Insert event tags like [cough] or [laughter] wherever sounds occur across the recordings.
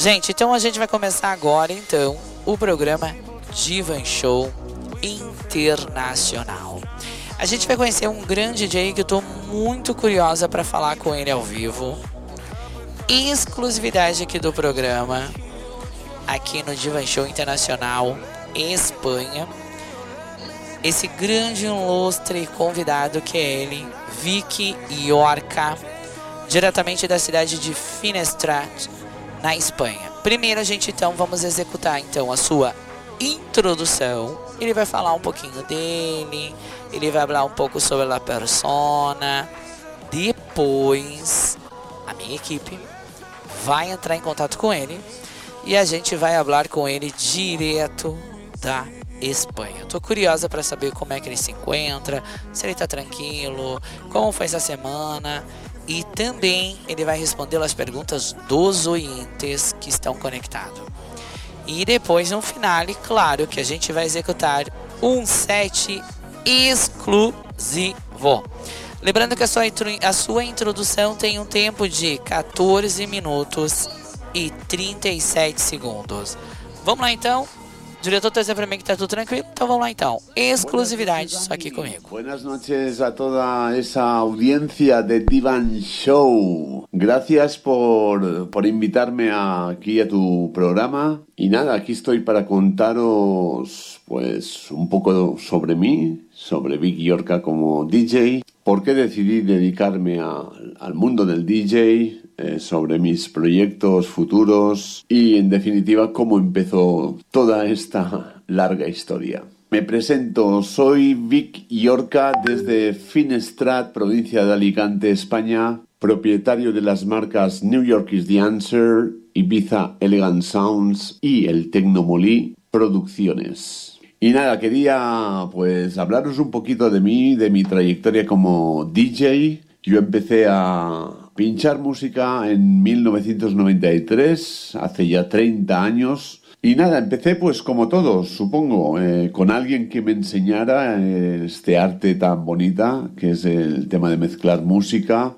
Gente, então a gente vai começar agora então o programa Divan Show Internacional. A gente vai conhecer um grande DJ que eu tô muito curiosa para falar com ele ao vivo. Exclusividade aqui do programa, aqui no Divan Show Internacional Espanha. Esse grande ilustre convidado que é ele, Vicky Yorca, diretamente da cidade de Finestrat, na Espanha. Primeiro a gente então vamos executar então a sua introdução. Ele vai falar um pouquinho dele, ele vai falar um pouco sobre a persona. Depois a minha equipe vai entrar em contato com ele e a gente vai falar com ele direto da Espanha. Tô curiosa para saber como é que ele se encontra, se ele tá tranquilo, como foi essa semana e também ele vai responder as perguntas dos oyentes que estão conectados. E depois, no final, claro que a gente vai executar um set exclusivo. Lembrando que a sua, a sua introdução tem um tempo de 14 minutos e 37 segundos. Vamos lá então? Diretor dizendo para mim que está tudo tranquilo, então vamos lá então. Exclusividade só aqui comigo. Buenas noches a toda esa audiencia de Divan Show. Gracias por, por invitarme aquí a tu programa. Y nada, aquí estoy para contaros pues un poco sobre mí, sobre Vic Yorka como DJ, por qué decidí dedicarme a, al mundo del DJ, eh, sobre mis proyectos futuros y en definitiva cómo empezó toda esta larga historia. Me presento, soy Vic Yorca desde Finestrat, provincia de Alicante, España, propietario de las marcas New York is the Answer, Ibiza Elegant Sounds y el Tecnomolí Producciones. Y nada, quería pues hablaros un poquito de mí, de mi trayectoria como DJ. Yo empecé a, pinchar música en 1993, hace ya 30 años. Y nada, empecé pues como todos, supongo, eh, con alguien que me enseñara eh, este arte tan bonita, que es el tema de mezclar música.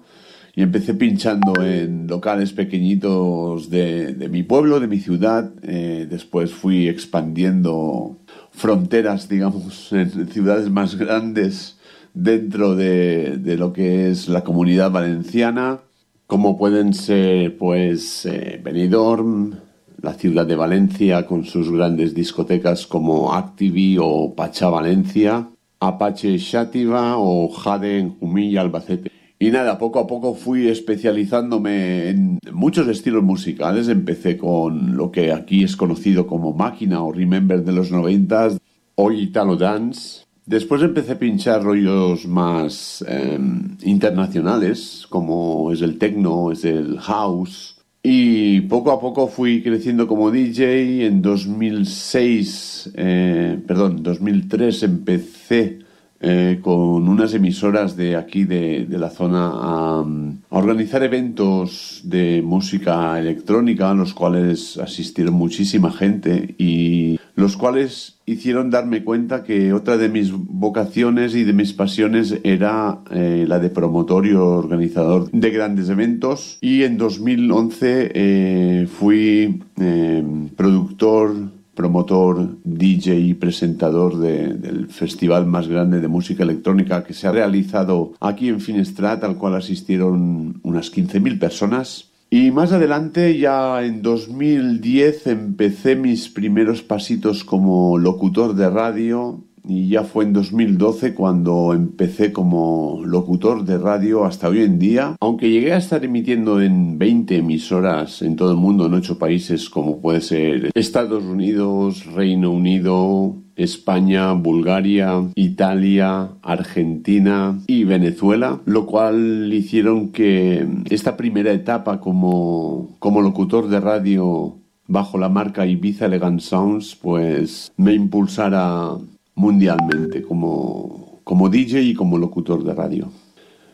Y empecé pinchando en locales pequeñitos de, mi pueblo, de mi ciudad. Eh, después fui expandiendo fronteras, digamos, [laughs] en ciudades más grandes dentro de, de lo que es la comunidad valenciana como pueden ser pues eh, Benidorm, la ciudad de Valencia con sus grandes discotecas como Activi o Pacha Valencia, Apache Shativa o Jade en Jumilla, Albacete. Y nada, poco a poco fui especializándome en muchos estilos musicales. Empecé con lo que aquí es conocido como máquina o remember de los noventas, hoy Italo Dance, Después empecé a pinchar rollos más em, internacionales, como es el techno, es el house. Y poco a poco fui creciendo como DJ. En 2006, eh, perdón, 2003 empecé eh, con unas emisoras de aquí de, la zona a, organizar eventos de música electrónica, a los cuales asistieron muchísima gente y los cuales hicieron darme cuenta que otra de mis vocaciones y de mis pasiones era eh, la de promotor y organizador de grandes eventos y en 2011 eh, fui productor promotor, DJ y presentador del festival más grande de música electrónica que se ha realizado aquí en Finestrat, al cual asistieron unas 15.000 personas. Y más adelante, ya en 2010, empecé mis primeros pasitos como locutor de radio y ya fue en 2012 cuando empecé como locutor de radio hasta hoy en día. Aunque llegué a estar emitiendo en 20 emisoras en todo el mundo, en 8 países como puede ser Estados Unidos, Reino Unido, España, Bulgaria, Italia, Argentina y Venezuela, lo cual hicieron que esta primera etapa como, como locutor de radio bajo la marca Ibiza Elegant Sounds, pues me impulsara mundialmente como, como DJ y como locutor de radio.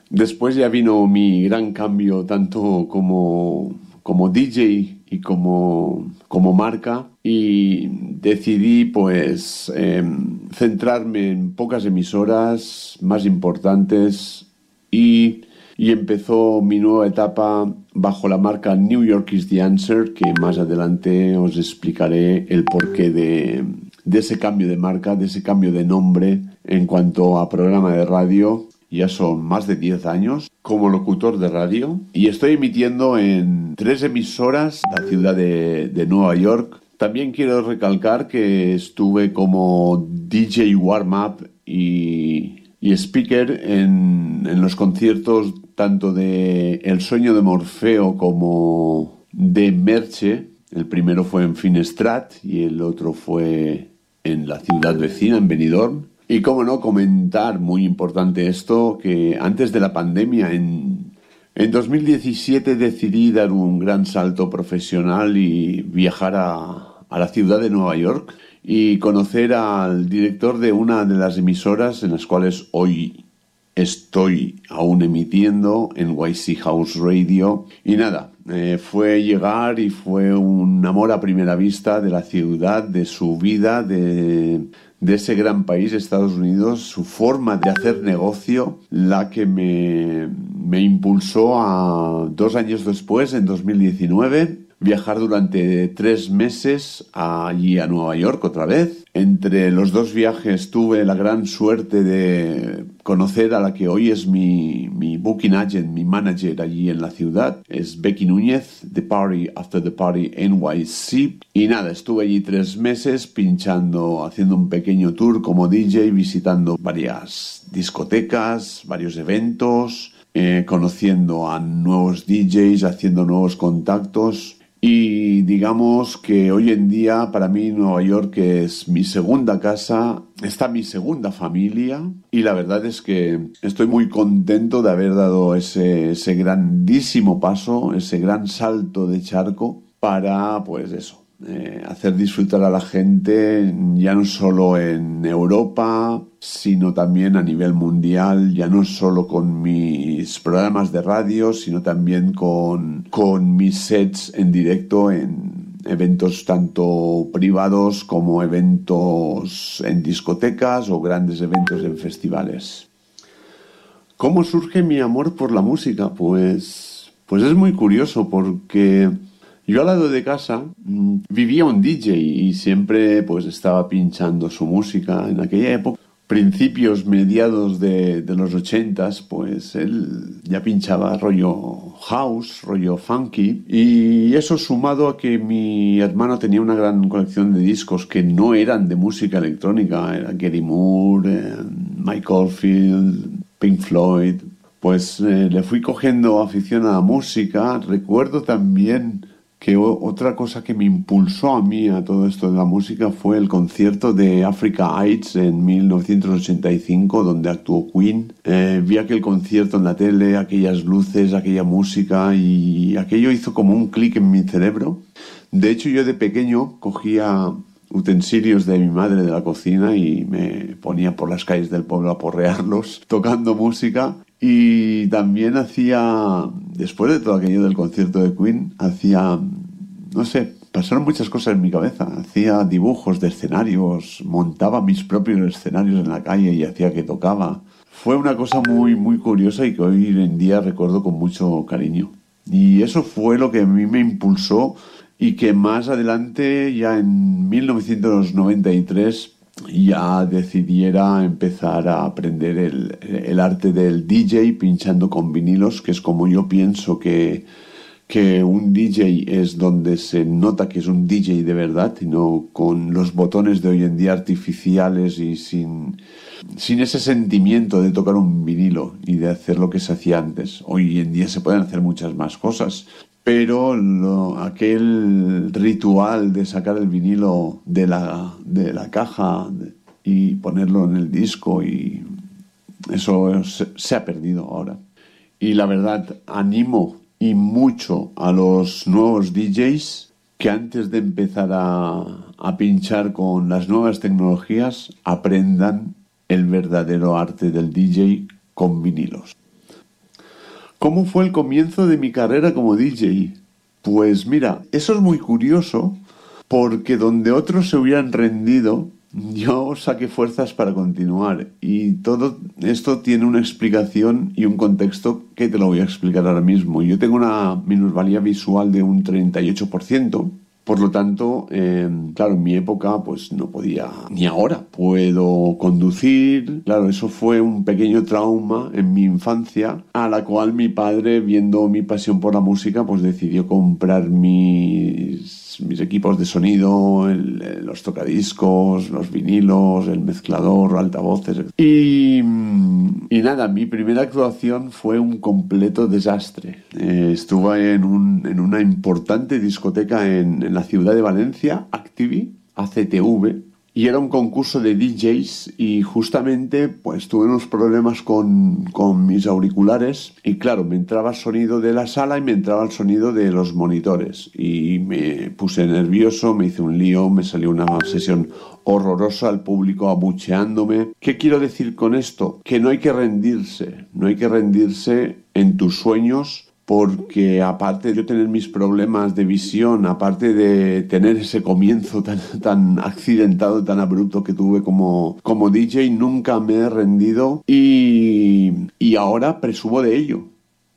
Después ya vino mi gran cambio tanto como, como DJ y como, como marca y decidí pues em, centrarme en pocas emisoras más importantes y, y empezó mi nueva etapa bajo la marca New York is the Answer, que más adelante os explicaré el porqué de, de ese cambio de marca, de ese cambio de nombre en cuanto a programa de radio. Ya son más de 10 años como locutor de radio y estoy emitiendo en tres emisoras, la ciudad de, de Nueva York. También quiero recalcar que estuve como DJ Warm-Up y, y, speaker en, en los conciertos tanto de El sueño de Morfeo como de Merche. El primero fue en Finestrat y el otro fue en la ciudad vecina, en Benidorm. Y cómo no comentar, muy importante esto, que antes de la pandemia, en, en 2017 decidí dar un gran salto profesional y viajar a, a la ciudad de Nueva York y conocer al director de una de las emisoras en las cuales hoy estoy aún emitiendo en YC House Radio. Y nada, eh, fue llegar y fue un amor a primera vista de la ciudad, de su vida, de, ese gran país, Estados Unidos, su forma de hacer negocio, la que me, me impulsó a dos años después, en 2019, viajar durante tres meses allí a Nueva York otra vez. Entre los dos viajes tuve la gran suerte de conocer a la que hoy es mi, mi booking agent, mi manager allí en la ciudad. Es Becky Núñez, The Party After the Party NYC. Y nada, estuve allí tres meses pinchando, haciendo un pequeño tour como DJ, visitando varias discotecas, varios eventos. Eh, conociendo a nuevos DJs, haciendo nuevos contactos, y digamos que hoy en día para mí Nueva York es mi segunda casa, está mi segunda familia y la verdad es que estoy muy contento de haber dado ese, ese grandísimo paso, ese gran salto de charco para pues eso, eh, hacer disfrutar a la gente ya no solo en Europa, sino también a nivel mundial, ya no solo con mis programas de radio, sino también con, con mis sets en directo en eventos tanto privados como eventos en discotecas o grandes eventos en festivales. ¿Cómo surge mi amor por la música? Pues, pues es muy curioso porque yo al lado de casa mm, vivía un DJ y siempre pues estaba pinchando su música. En aquella época, principios, mediados de, de los ochentas, pues él ya pinchaba rollo house, rollo funky. Y eso sumado a que mi hermano tenía una gran colección de discos que no eran de música electrónica, era Gary Moore, eh, Mike Oldfield, Pink Floyd. Pues eh, le fui cogiendo afición a la música. Recuerdo también que otra cosa que me impulsó a mí a todo esto de la música fue el concierto de Africa Heights en 1985 donde actuó Queen. Eh, vi aquel concierto en la tele, aquellas luces, aquella música y aquello hizo como un clic en mi cerebro. De hecho yo de pequeño cogía utensilios de mi madre de la cocina y me ponía por las calles del pueblo a porrearlos tocando música y también hacía, después de todo aquello del concierto de Queen, hacía, no sé, pasaron muchas cosas en mi cabeza. Hacía dibujos de escenarios, montaba mis propios escenarios en la calle y hacía que tocaba. Fue una cosa muy, muy curiosa y que hoy en día recuerdo con mucho cariño. Y eso fue lo que a mí me impulsó y que más adelante, ya en 1993, ya decidiera empezar a aprender el, arte del DJ pinchando con vinilos, que es como yo pienso que, que un DJ es donde se nota que es un DJ de verdad, y no con los botones de hoy en día artificiales y sin, sin ese sentimiento de tocar un vinilo y de hacer lo que se hacía antes. Hoy en día se pueden hacer muchas más cosas, pero aquel ritual de sacar el vinilo de la, de la caja y ponerlo en el disco y eso se, se, ha perdido ahora. Y la verdad, animo y mucho a los nuevos DJs que antes de empezar a, a pinchar con las nuevas tecnologías aprendan el verdadero arte del DJ con vinilos. ¿Cómo fue el comienzo de mi carrera como DJ? Pues mira, eso es muy curioso porque donde otros se hubieran rendido, yo saqué fuerzas para continuar y todo esto tiene una explicación y un contexto que te lo voy a explicar ahora mismo. Yo tengo una minusvalía visual de un 38%, por lo tanto, eh, claro, en mi época pues no podía, ni ahora puedo conducir. Claro, eso fue un pequeño trauma en mi infancia, a la cual mi padre, viendo mi pasión por la música, pues decidió comprar mis mis equipos de sonido, los tocadiscos, los vinilos, el mezclador, altavoces. Y, y nada, mi primera actuación fue un completo desastre. Eh, estuve en, un, en, una importante discoteca en, en la ciudad de Valencia, Activi, ACTV, y era un concurso de DJs y justamente pues tuve unos problemas con, con, mis auriculares y claro, me entraba el sonido de la sala y me entraba el sonido de los monitores y me puse nervioso, me hice un lío, me salió una sesión horrorosa, al público abucheándome. ¿Qué quiero decir con esto? Que no hay que rendirse, no hay que rendirse en tus sueños porque aparte de yo tener mis problemas de visión, aparte de tener ese comienzo tan, tan accidentado, tan abrupto que tuve como, como DJ, nunca me he rendido y, y ahora presumo de ello.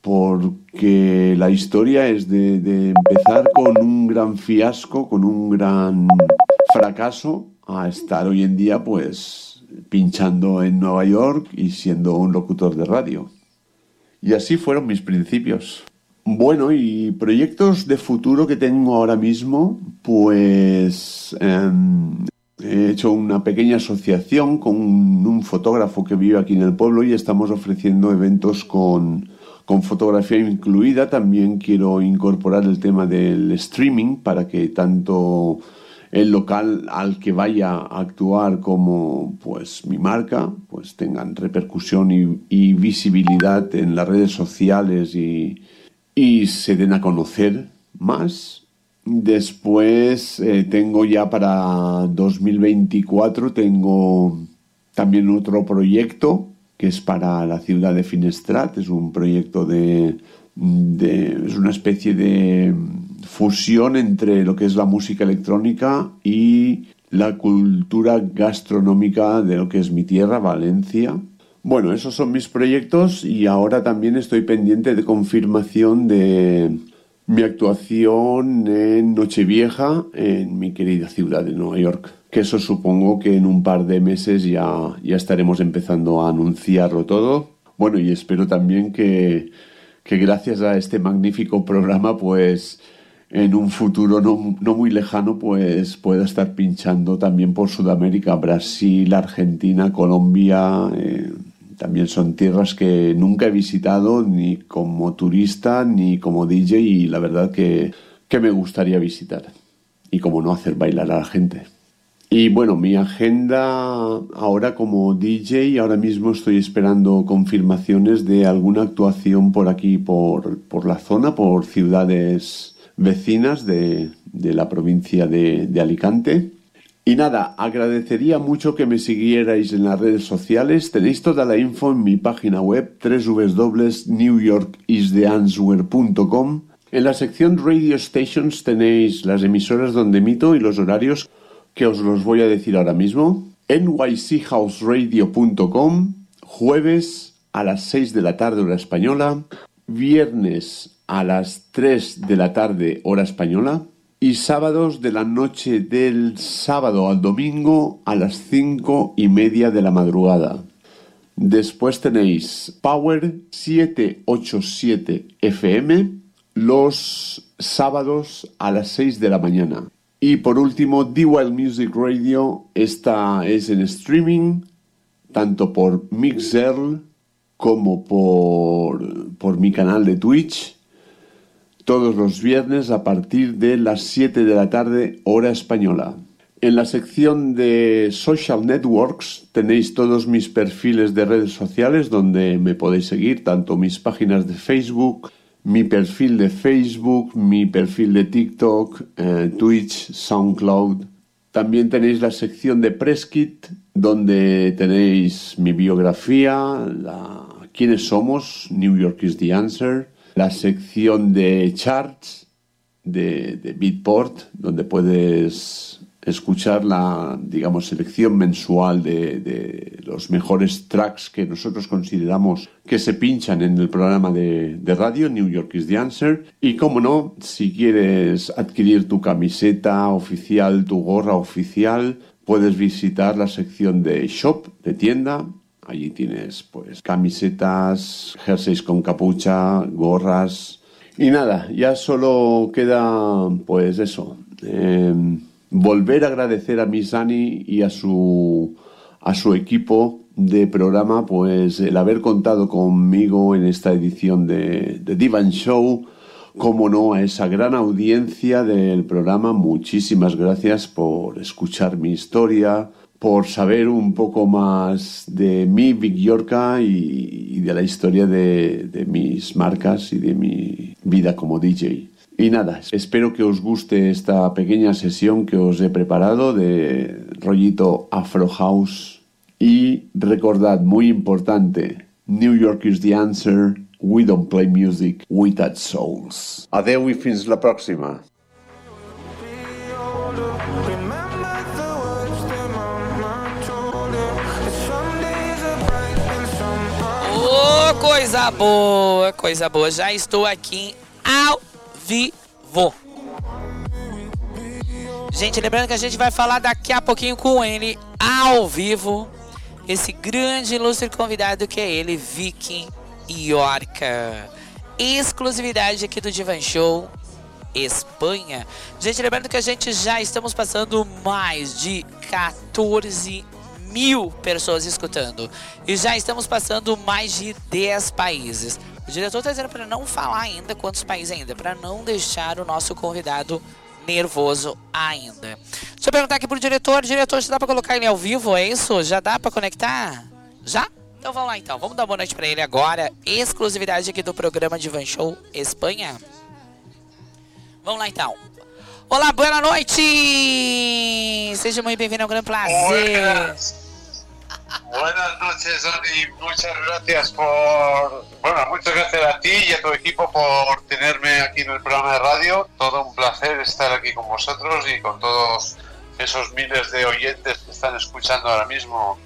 Porque la historia es de, de empezar con un gran fiasco, con un gran fracaso, a estar hoy en día pues pinchando en Nueva York y siendo un locutor de radio. Y así fueron mis principios. Bueno, y proyectos de futuro que tengo ahora mismo, pues em, he hecho una pequeña asociación con un, fotógrafo que vive aquí en el pueblo y estamos ofreciendo eventos con, con fotografía incluida. También quiero incorporar el tema del streaming para que tanto el local al que vaya a actuar como pues mi marca pues tengan repercusión y, visibilidad en las redes sociales y, y, se den a conocer más. Después eh, tengo ya para 2024 tengo también otro proyecto que es para la ciudad de Finestrat, es un proyecto de, de es una especie de fusión entre lo que es la música electrónica y la cultura gastronómica de lo que es mi tierra, Valencia. Bueno, esos son mis proyectos y ahora también estoy pendiente de confirmación de mi actuación en Nochevieja en mi querida ciudad de Nueva York. Que eso supongo que en un par de meses ya, ya estaremos empezando a anunciarlo todo. Bueno, y espero también que, que gracias a este magnífico programa pues en un futuro no, muy lejano pues pueda estar pinchando también por Sudamérica, Brasil, Argentina, Colombia. Eh, también son tierras que nunca he visitado ni como turista ni como DJ y la verdad que, que me gustaría visitar. Y como no hacer bailar a la gente. Y bueno, mi agenda ahora como DJ, ahora mismo estoy esperando confirmaciones de alguna actuación por aquí, por, por la zona, por ciudades vecinas de, la provincia de, Alicante. Y nada, agradecería mucho que me siguierais en las redes sociales. Tenéis toda la info en mi página web www.newyorkistheanswer.com. En la sección Radio Stations tenéis las emisoras donde emito y los horarios que os los voy a decir ahora mismo. nychouseradio.com, jueves a las 6 de la tarde hora española, viernes a las 3 de la tarde hora española y sábados de la noche del sábado al domingo a las 5 y media de la madrugada. Después tenéis Power 787 FM los sábados a las 6 de la mañana. Y por último, The Wild Music Radio. Esta es en streaming, tanto por Mixer como por, por mi canal de Twitch todos los viernes a partir de las 7 de la tarde hora española. En la sección de Social Networks tenéis todos mis perfiles de redes sociales donde me podéis seguir, tanto mis páginas de Facebook, mi perfil de Facebook, mi perfil de TikTok, eh, Twitch, SoundCloud. También tenéis la sección de Presskit donde tenéis mi biografía, la, quiénes somos, New York is the answer, la sección de charts de, Beatport, donde puedes escuchar la, digamos, selección mensual de, de, los mejores tracks que nosotros consideramos que se pinchan en el programa de, de, radio New York is the Answer. Y como no, si quieres adquirir tu camiseta oficial, tu gorra oficial, puedes visitar la sección de shop, de tienda. Allí tienes pues camisetas, jerseys con capucha, gorras. Y nada, ya solo queda pues eso. Eh, volver a agradecer a Misani y a su, a su equipo de programa, pues el haber contado conmigo en esta edición de, de Divan Show, como no, a esa gran audiencia del programa, muchísimas gracias por escuchar mi historia, por saber un poco más de mi Big Yorka y, y de la historia de, mis marcas y de mi vida como DJ. Y nada, espero que os guste esta pequeña sesión que os he preparado de rollito Afro House. Y recordad, muy importante, New York is the answer. We don't play music, we touch souls. Adeu i fins la pròxima. Coisa boa, coisa boa. Já estou aqui ao vivo. Gente, lembrando que a gente vai falar daqui a pouquinho com ele ao vivo. Esse grande ilustre convidado que é ele, Vicky Yorka. Exclusividade aqui do Divan Show Espanha. Gente, lembrando que a gente já estamos passando mais de 14 mil pessoas escutando. E já estamos passando mais de 10 países. O diretor está dizendo para não falar ainda quantos países ainda, para não deixar o nosso convidado nervoso ainda. Deixa eu perguntar aqui pro diretor. Diretor, já dá para colocar ele ao vivo, é isso? Já dá para conectar? Já? Então vamos lá então. Vamos dar boa noite para ele agora. Exclusividade aqui do programa de Van Show Espanha. Vamos lá então. Olá, boa noite! Seja muito bem-vindo, um grande prazer. Buenas. Noches, Dani. Muchas gracias por. Bueno, muchas gracias a ti y a tu equipo por tenerme aquí en el programa de radio. Todo un placer estar aquí con vosotros y con todos esos miles de oyentes que están escuchando ahora mismo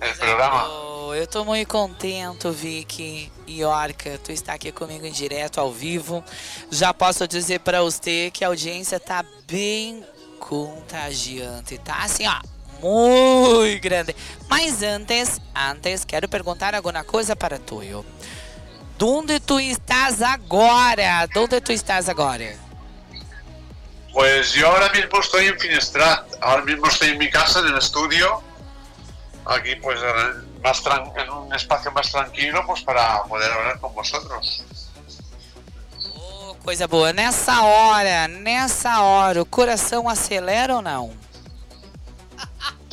el programa. Eu tô muito contente, Vicky e Orca, tu está aqui comigo em direto ao vivo. Já posso dizer para você que a audiência tá bem contagiante, tá assim, ó, muito grande. Mas antes, antes, quero perguntar alguma coisa para tu. Onde tu estás agora? Onde tu estás agora? Pues yo ahora mismo estoy en Finestrat. Ahora mismo estoy en mi casa, en el estudio. Aquí, pues, más en un espacio más tranquilo, pues para poder hablar con vosotros. Oh, coisa boa. Nessa hora, nessa hora, o coração acelera ou não?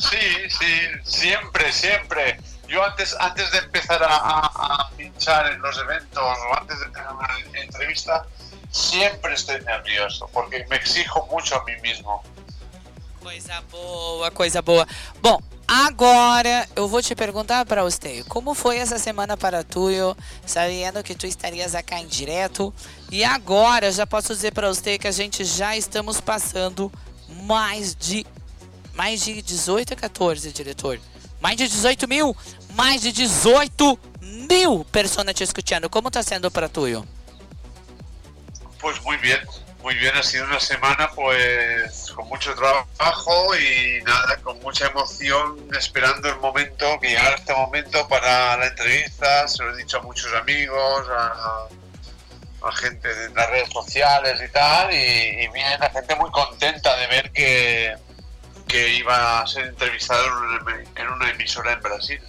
Sí, sí, siempre, siempre. Yo antes, antes de empezar a, a- pinchar en los eventos o antes de tener una entrevista, siempre estoy nervioso porque me exijo mucho a mí mismo. Coisa boa, coisa boa. Bom, agora eu vou te perguntar para você, como foi essa semana para tu, eu, sabendo que tu estarias aqui em direto? E agora eu já posso dizer para você que a gente já estamos passando mais de mais de 18 a 14, diretor. Mais de 18 mil, mais de 18 mil pessoas te escutando. Como está sendo para tu? eu? Pues muy bien, muy bien. Ha sido una semana pues con mucho trabajo y nada, con mucha emoción, esperando el momento, que llegara este momento para la entrevista. Se lo he dicho a muchos amigos, a, a gente de las redes sociales y tal, y, y bien, a gente muy contenta de ver que, que iba a ser entrevistado en una emisora en Brasil.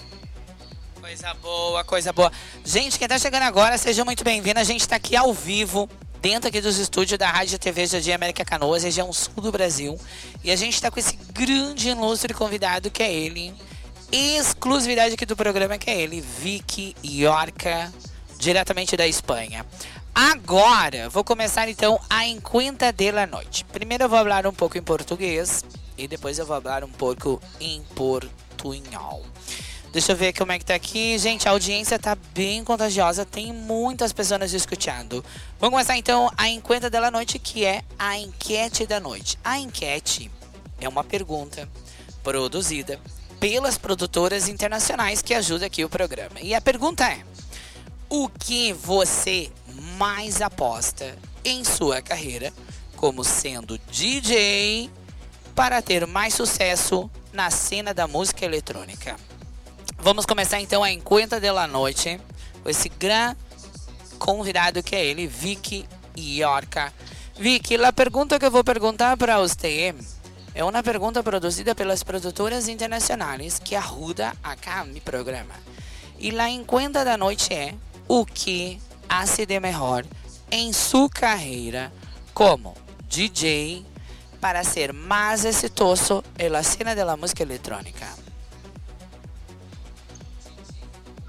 Coisa boa, coisa boa. Gente, quem tá chegando agora, seja muito bem-vindo. A gente tá aqui ao vivo, dentro aqui dos estúdios da Rádio TV Jardim América Canoas, região sul do Brasil. E a gente tá com esse grande ilustre convidado que é ele. Exclusividade aqui do programa que é ele, Vicky Yorka, diretamente da Espanha. Agora, vou começar então a enquenta dela noite. Primeiro eu vou falar um pouco em português e depois eu vou falar um pouco em portunhol. Deixa eu ver como é que tá aqui. Gente, a audiência tá bem contagiosa. Tem muitas pessoas escutando. Vamos começar então a enquete da noite, que é a enquete da noite. A enquete é uma pergunta produzida pelas produtoras internacionais que ajudam aqui o programa. E a pergunta é: o que você mais aposta em sua carreira como sendo DJ para ter mais sucesso na cena da música eletrônica? Vamos começar então a Encuentra de la Noite com esse grande convidado que é ele, Vicky Yorka. Vicky, a pergunta que eu vou perguntar para você é uma pergunta produzida pelas produtoras internacionais que ajudam a mi programa. E a encuentra da noite é o que hace de melhor em sua carreira como DJ para ser mais exitoso na cena da música eletrônica.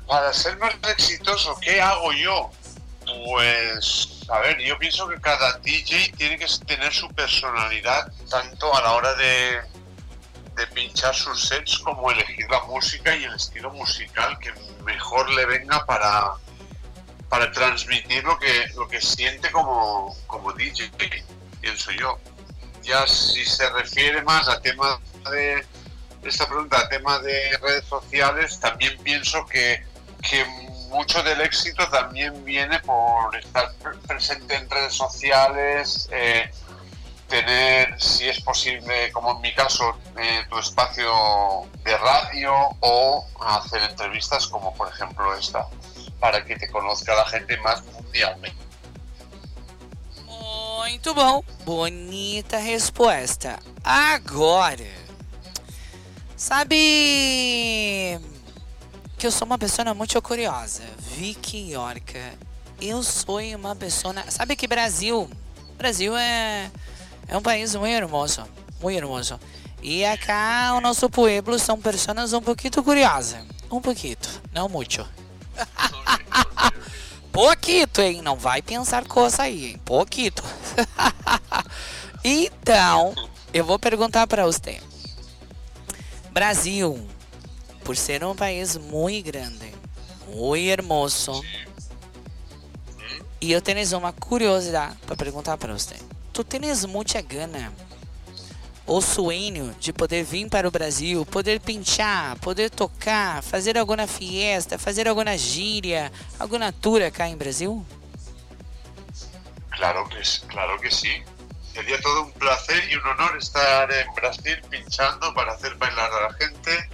Para ser más exitoso, ¿qué hago yo? Pues, a ver, yo pienso que cada DJ tiene que tener su personalidad, tanto a la hora de, de pinchar sus sets como elegir la música y el estilo musical que mejor le venga para, para transmitir lo que, lo que siente como, como DJ, pienso yo. Ya si se refiere más a tema de esta pregunta, a tema de redes sociales, también pienso que, que mucho del éxito también viene por estar presente en redes sociales, eh, tener, si es posible, como en mi caso, eh, tu espacio de radio o hacer entrevistas como por ejemplo esta, para que te conozca la gente más mundialmente. Muito bom, bonita resposta. Agora, sabe que eu sou uma pessoa muito curiosa. Vicky Yorka. Eu sou uma pessoa. Sabe que Brasil. Brasil é, é um país muito hermoso. Muito hermoso. E acá o nosso pueblo são pessoas um pouquinho curiosas. Um pouquinho, não muito. Pouquito, hein? Não vai pensar coisa aí, hein? Pouquito. [laughs] então, eu vou perguntar para você. Brasil, por ser um país muito grande, muito hermoso, e eu tenho uma curiosidade para perguntar para você. Tu tens muita gana ou sonho de poder vir para o Brasil, poder pinchar, poder tocar, fazer alguma fiesta, fazer alguma gíria, alguma tour acá em Brasil? Claro que, claro que sí. Sería todo un placer y un honor estar en Brasil pinchando para hacer bailar a la gente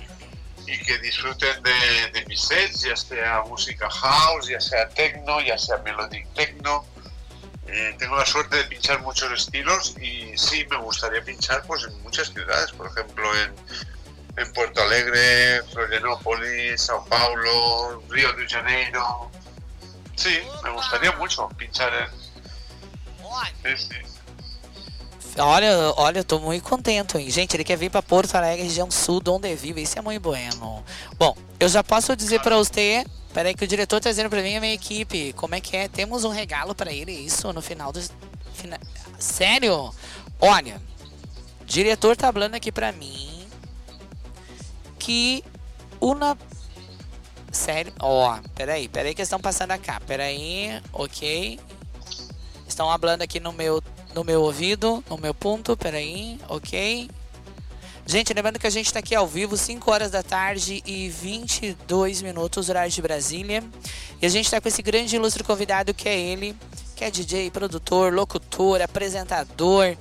y que disfruten de, de mis sets, ya sea música house, ya sea techno, ya sea melodic techno. Eh, tengo la suerte de pinchar muchos estilos y sí me gustaría pinchar pues en muchas ciudades, por ejemplo en, en Puerto Alegre, Florianópolis, Sao Paulo, Río de Janeiro. Sí, me gustaría mucho pinchar en... Sí, sí. Olha, olha, eu tô muito contente, hein? Gente, ele quer vir para Porto Alegre, região sul, de onde vive. Isso é muito bueno. Bom, eu já posso dizer para você. Peraí, que o diretor tá dizendo pra mim a minha equipe. Como é que é? Temos um regalo para ele, isso, no final do. Fina... Sério? Olha, o diretor tá falando aqui pra mim que uma. Sério? Ó, peraí, peraí que estão passando acá. Peraí, ok. Estão falando aqui no meu no meu ouvido, no meu ponto, peraí, ok. Gente, lembrando que a gente está aqui ao vivo, 5 horas da tarde e 22 minutos, horário de Brasília. E a gente está com esse grande ilustre convidado que é ele, que é DJ, produtor, locutor, apresentador.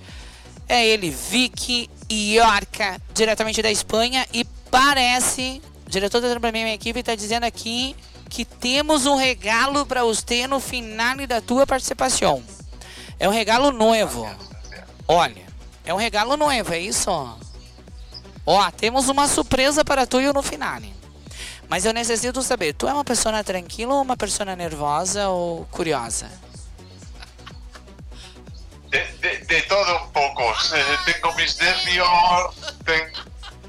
É ele, Vicky Iorca, diretamente da Espanha. E parece, diretor da para minha equipe, está dizendo aqui que temos um regalo para você no final da tua participação. É um regalo noivo. Olha, é um regalo noivo, é isso? Ó, temos uma surpresa para tu no final. Mas eu necessito saber, tu é uma pessoa tranquila ou uma pessoa nervosa ou curiosa? De, de, de todo um pouco. Tenho mis nervios, tenho,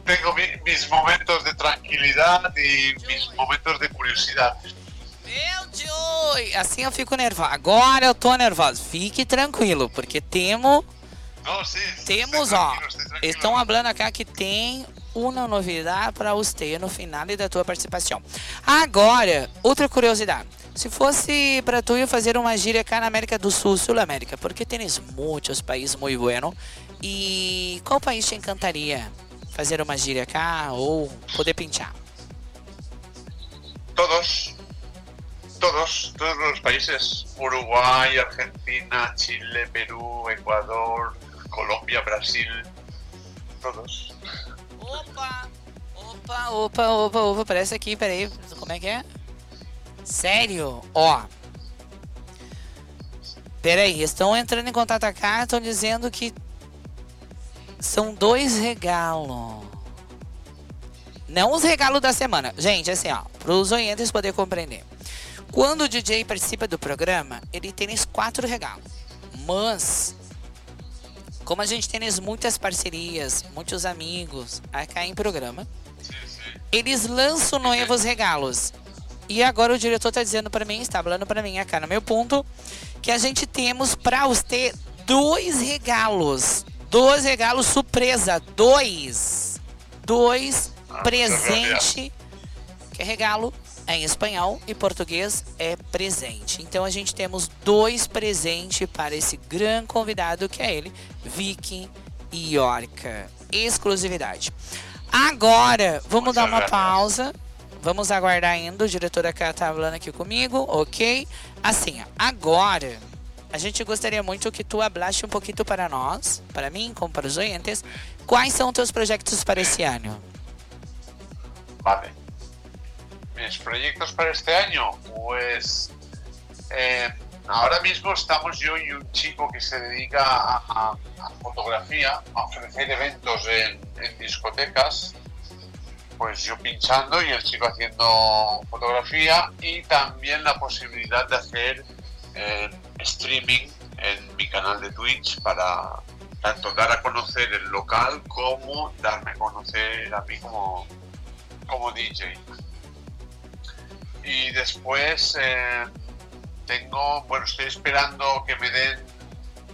tenho mis momentos de tranquilidade e mis momentos de curiosidade. Meu Deus! Assim eu fico nervosa. Agora eu tô nervosa. Fique tranquilo, porque temo. Sim, temos, ó. Estão falando aqui que tem uma novidade para você no final da tua participação. Agora, outra curiosidade. Se fosse para tu fazer uma gira cá na América do Sul, Sul América, porque tens muitos países muito buenos E qual país te encantaria fazer uma gíria cá ou poder pinchar? Todos, todos, todos los países. Uruguay, Argentina, Chile, Perú, Ecuador, Colombia, Brasil. Todos. Opa! Opa, opa, opa, opa, parece aqui, peraí, como é que é? Sério? Ó. Peraí, estão entrando em contato cá, estão dizendo que são dois regalos. Não os regalos da semana. Gente, assim, ó, para os oyentes poderem compreender. Quando o DJ participa do programa, ele tem esses quatro regalos. Mas, como a gente tem muitas parcerias, muitos amigos acá em programa, eles lançam no Evo os regalos. E agora o diretor está dizendo para mim, está falando para mim acá no meu ponto, que a gente temos para você dois regalos. Dois regalos surpresa. Dois. Dois Ah, presente. Que é regalo em espanhol e português é presente. Então a gente temos dois presentes para esse grande convidado que é ele, Viking Yorka. Exclusividade. Agora, vamos dar uma pausa. Vamos aguardar ainda. O diretor acá tá falando aqui comigo, ok? Assim, agora a gente gostaria muito que tu hablasse um pouquinho para nós, para mim, como para os oyentes, quais são teus projetos para esse ano? Vale. Mis proyectos para este año, pues eh, ahora mismo estamos yo y un chico que se dedica a, fotografía, a ofrecer eventos en, en discotecas, pues yo pinchando y el chico haciendo fotografía y también la posibilidad de hacer eh, streaming en mi canal de Twitch para tanto dar a conocer el local como darme a conocer a mí como, como DJ. Y después eh, tengo, bueno, estoy esperando que me den,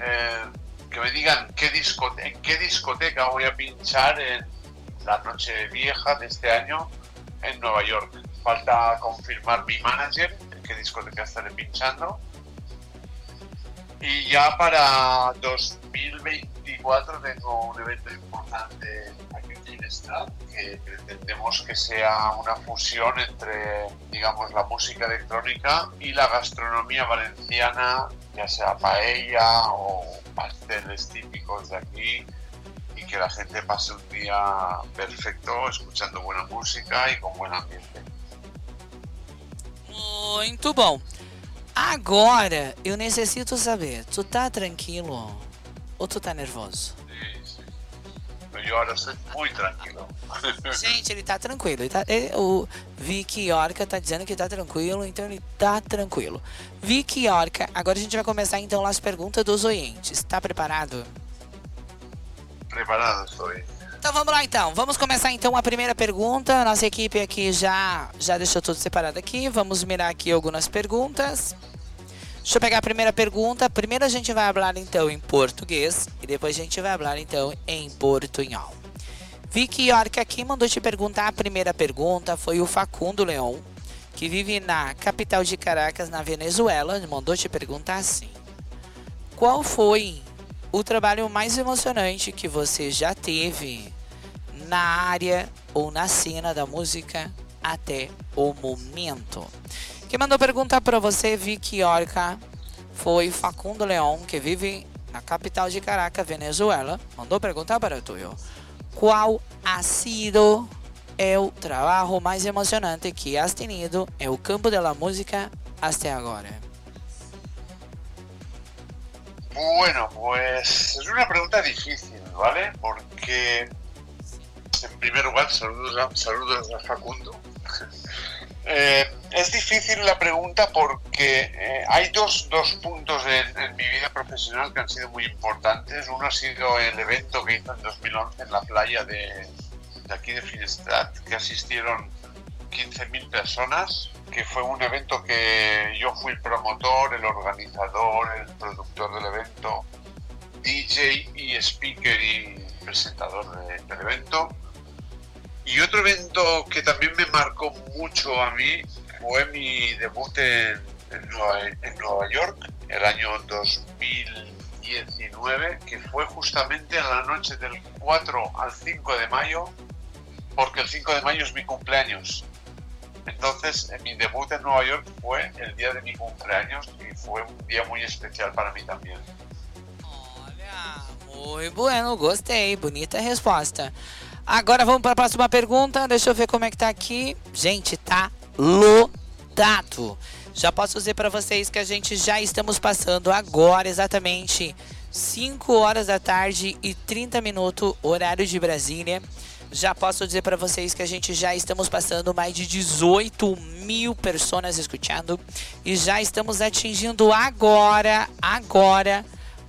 eh, que me digan qué disco, en qué discoteca voy a pinchar en la noche vieja de este año en Nueva York. Falta confirmar mi manager en qué discoteca estaré pinchando. Y ya para 2024 tengo un evento importante que pretendemos que sea una fusión entre, digamos, la música electrónica y la gastronomía valenciana, ya sea paella o pasteles típicos de aquí y que la gente pase un día perfecto escuchando buena música y con buen ambiente. Muito bom. Agora, eu necessito saber, tu tá tranquilo ou tu tá nervoso? Yo ahora estoy muy tranquilo. [laughs] Gente, ele tá tranquilo. Ele tá, ele- o Vicky Orca tá dizendo que tá tranquilo, então ele tá tranquilo. Vicky Orca, agora a gente vai começar então as perguntas dos oyentes. Tá preparado? Preparado estoy. Então vamos lá então. Vamos começar então a primeira pergunta. Nossa equipe aqui já já deixou tudo separado aqui. Vamos mirar aqui algumas perguntas. Deixa eu pegar a primeira pergunta. Primeiro a gente vai falar então em português e depois a gente vai falar então em portunhol. Vicky York aqui mandou te perguntar a primeira pergunta foi o Facundo Leon, que vive na capital de Caracas, na Venezuela, mandou te perguntar assim: Qual foi o trabalho mais emocionante que você já teve na área ou na cena da música até o momento? Quem mandou perguntar para você, Vicky Orca, foi Facundo Leon, que vive na capital de Caracas, Venezuela. Mandou perguntar para tu. Qual ha sido o trabalho mais emocionante que has tenido en el campo de la música hasta ahora? Bueno, pues es una pregunta difícil, ¿vale? Porque, en primer lugar, saludos a, saludos a Facundo. Eh, es difícil la pregunta porque eh, hay dos, dos puntos en, en mi vida profesional que han sido muy importantes. Uno ha sido el evento que hizo en 2011 en la playa de, de aquí de Finestrat, que asistieron 15.000 personas, que fue un evento que yo fui el promotor, el organizador, el productor del evento, DJ y speaker y presentador de- del evento. Y otro evento que también me marcó mucho a mí fue mi debut en, en Nueva, en York, el año 19, que fue justamente en la noche del 4 al 5 de mayo, porque el 5 de mayo es mi cumpleaños. Entonces, mi debut en Nueva York fue el día de mi cumpleaños y fue un día muy especial para mí también. Olha, muito bueno, gostei, bonita resposta. Agora vamos para a próxima pergunta. Deixa eu ver como é que tá aqui. Gente, tá lotado. Já posso dizer para vocês que a gente já estamos passando agora exatamente 5 horas da tarde e 30 minutos, horário de Brasília. Já posso dizer para vocês que a gente já estamos passando mais de 18 mil pessoas escutando e já estamos atingindo agora, agora,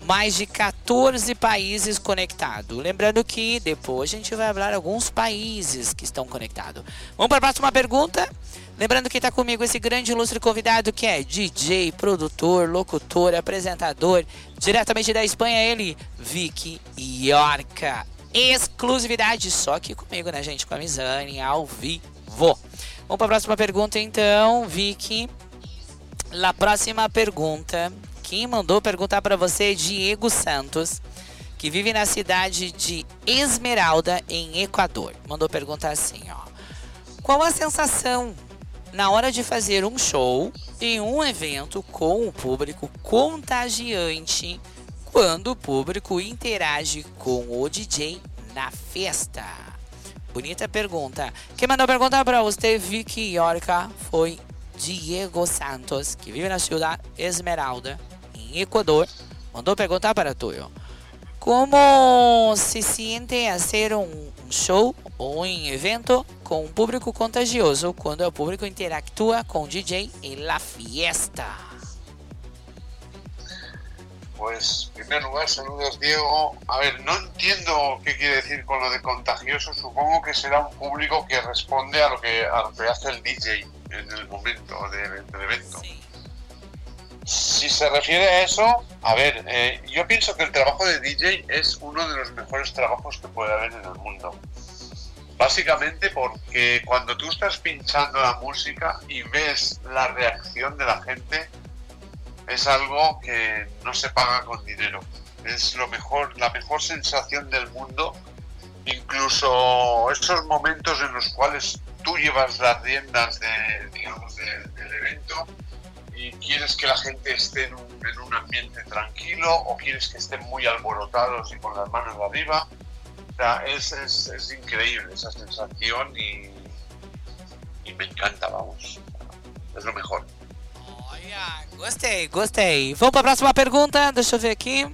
mais de 14 países conectados. Lembrando que depois a gente vai falar alguns países que estão conectados. Vamos para a próxima pergunta. Lembrando que está comigo esse grande ilustre convidado que é DJ, produtor, locutor, apresentador, diretamente da Espanha, ele, Vicky Yorca. Exclusividade só aqui comigo, né, gente? Com a Mizane, ao vivo. Vamos para a próxima pergunta, então, Vicky. A próxima pergunta quem mandou perguntar para você é Diego Santos, que vive na cidade de Esmeralda, em Equador. Mandou perguntar assim, ó. Qual a sensação na hora de fazer um show em um evento com o público contagiante quando o público interage com o DJ na festa? Bonita pergunta. Quem mandou perguntar para você, Vicky Yorka, foi Diego Santos, que vive na cidade Esmeralda, Ecuador, mandó preguntar para tuyo. ¿Cómo se siente hacer un show o un evento con un público contagioso cuando el público interactúa con DJ en la fiesta? Pues, en primer lugar, saludos Diego. A ver, no entiendo qué quiere decir con lo de contagioso. Supongo que será un público que responde a lo que, a lo que hace el DJ en el momento del, del evento. Sí. Si se refiere a eso, a ver, eh, yo pienso que el trabajo de DJ es uno de los mejores trabajos que puede haber en el mundo. Básicamente porque cuando tú estás pinchando la música y ves la reacción de la gente, es algo que no se paga con dinero. Es lo mejor, la mejor sensación del mundo. Incluso esos momentos en los cuales tú llevas las riendas de, digamos, del evento y quieres que la gente esté en un, ambiente tranquilo o quieres que estén muy alborotados y con las manos arriba. O sea, es, es, increíble esa sensación y, me encanta, vamos. Es lo mejor. Olha, gostei, gostei. Vamos para a próxima pergunta, deixa eu ver aqui.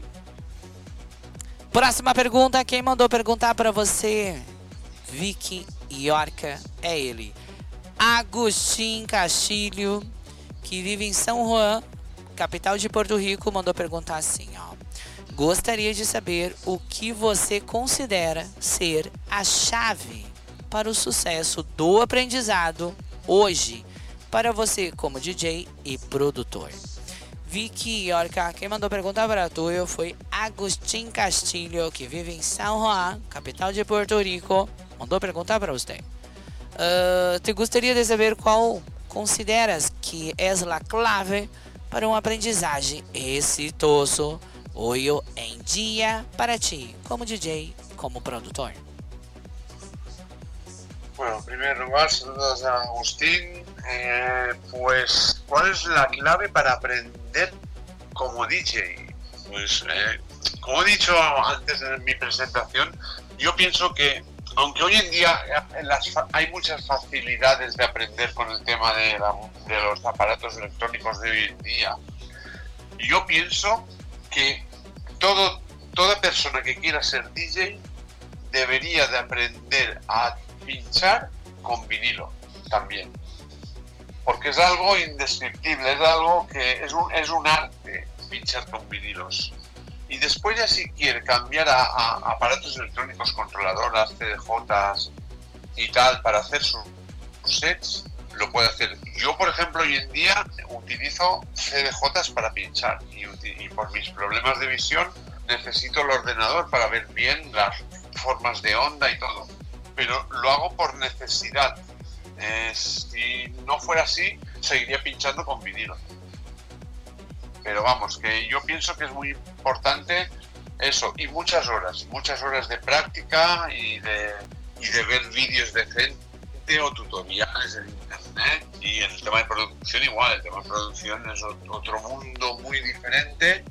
Próxima pergunta, quem mandou perguntar para você, Vicky Yorka, é ele. Agostinho Castilho que vive em São Juan, capital de Porto Rico, mandou perguntar assim, ó. Gostaria de saber o que você considera ser a chave para o sucesso do aprendizado hoje para você como DJ e produtor. Vicky Yorka, quem mandou perguntar para tu foi Agustin Castilho, que vive em São Juan, capital de Porto Rico, mandou perguntar para você. Uh, te gostaria de saber qual consideras que és a clave para um aprendizagem exitoso hoje em dia para ti, como DJ, como productor? Bueno, en primer lugar, saludos a Agustín. Eh, pues, ¿cuál es la clave para aprender como DJ? Pues, eh, como he dicho antes en mi presentación, yo pienso que aunque hoy en día hay muchas facilidades de aprender con el tema de, los aparatos electrónicos de hoy en día, yo pienso que toda persona que quiera ser DJ debería de aprender a pinchar con vinilo también. Porque es algo indescriptible, es algo que es un, es un arte pinchar con vinilos. Y después ya si quiere cambiar a, aparatos electrónicos, controladoras, CDJs y tal para hacer sus, sets, lo puede hacer. Yo, por ejemplo, hoy en día utilizo CDJs para pinchar y, por mis problemas de visión necesito el ordenador para ver bien las formas de onda y todo. Pero lo hago por necesidad. Eh, si no fuera así, seguiría pinchando con vinilo. Pero vamos, que yo pienso que es muy importante eso, y muchas horas, muchas horas de práctica y de, y de ver vídeos de gente o tutoriales en internet. Y el tema de producción igual, el tema de producción es otro mundo muy diferente,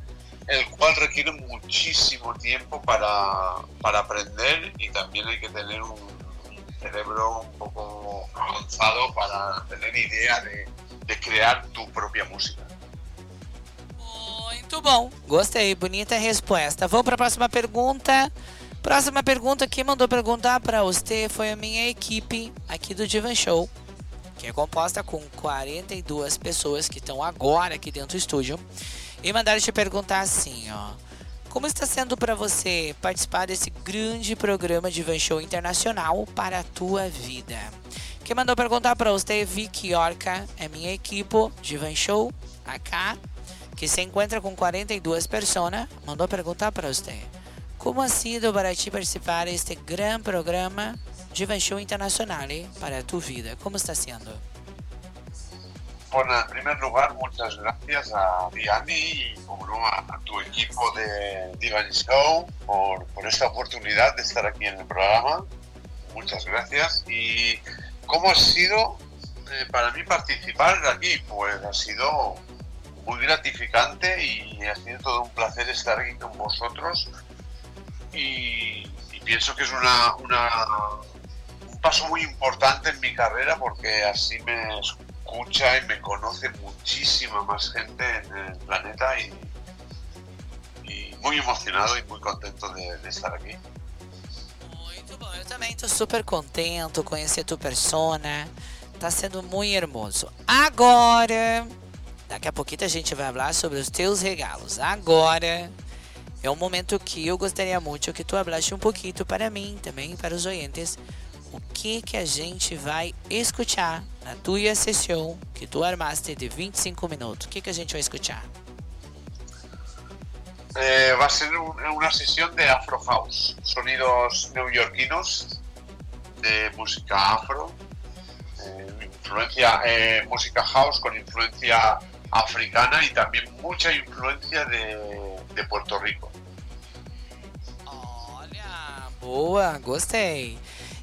el cual requiere muchísimo tiempo para, para aprender y también hay que tener un cerebro un poco avanzado para tener idea de, de criar tu propia música. Muito bom, gostei, bonita resposta. Vamos para a próxima pergunta. Próxima pergunta, quem mandou perguntar para você foi a minha equipe aqui do Divan Show, que é composta com 42 pessoas que estão agora aqui dentro do estúdio. E mandaram te perguntar assim, ó. Como está sendo para você participar desse grande programa de Van Show Internacional para a tua vida? Quem mandou perguntar para você é Vicky Orca, é minha equipe de Van Show, acá, que se encontra com 42 pessoas, mandou perguntar para você. Como ha sido para ti participar deste grande programa de Van Show Internacional para a tua vida? Como está sendo? Bueno, en primer lugar, muchas gracias a Diani y a, tu equipo de Divan Show por, por, esta oportunidad de estar aquí en el programa. Muchas gracias. ¿Y cómo ha sido eh, para mí participar aquí? Pues ha sido muy gratificante y ha sido todo un placer estar aquí con vosotros. Y, pienso que es una, un paso muy importante en mi carrera porque así me escucha y me conoce muchísima más gente en el planeta y, muy emocionado y muy contento de, estar aqui. Muito bom, eu também estou super contento conhecer tua persona. Tá sendo muito hermoso. Agora, daqui a pouquinho a gente vai falar sobre os teus regalos. Agora é um momento que eu gostaria muito que tu hablasse um pouquinho para mim, também para os oyentes, o que que a gente vai escutar na tua sessão que tu armaste de 25 minutos. O que que a gente vai escutar? Eh, va a ser un, una sesión de Afro House, sonidos neoyorquinos de música afro, eh, influencia eh, música house con influencia africana y también mucha influencia de, de Puerto Rico. Olha, boa, gostei.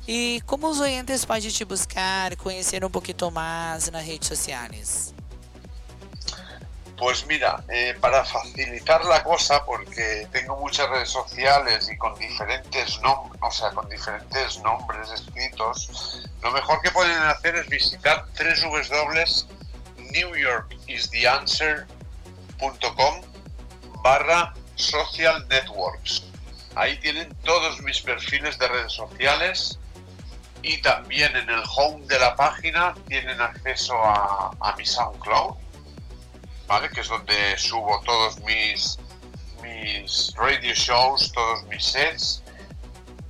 E como os oyentes podem te buscar, conhecer un poquito más nas redes sociales? Pues mira, eh, para facilitar la cosa, porque tengo muchas redes sociales y con diferentes nombres, o sea, con diferentes nombres escritos, lo mejor que pueden hacer es visitar www.newyorkistheanswer.com barra social networks. Ahí tienen todos mis perfiles de redes sociales y también en el home de la página tienen acceso a, a mi SoundCloud, ¿vale? Que es donde subo todos mis, mis radio shows, todos mis sets.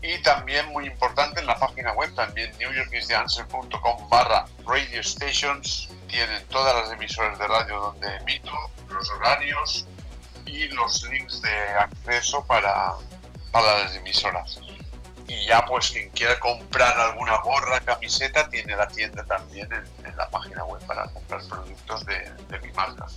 Y también muy importante en la página web también newyorkistheanswer.com barra radio stations tienen todas las emisoras de radio donde emito, los horarios y los links de acceso para, para las emisoras. y ya pues quien quiera comprar alguna gorra, camiseta, tiene la tienda también en, en la página web para comprar productos de, de mi marca.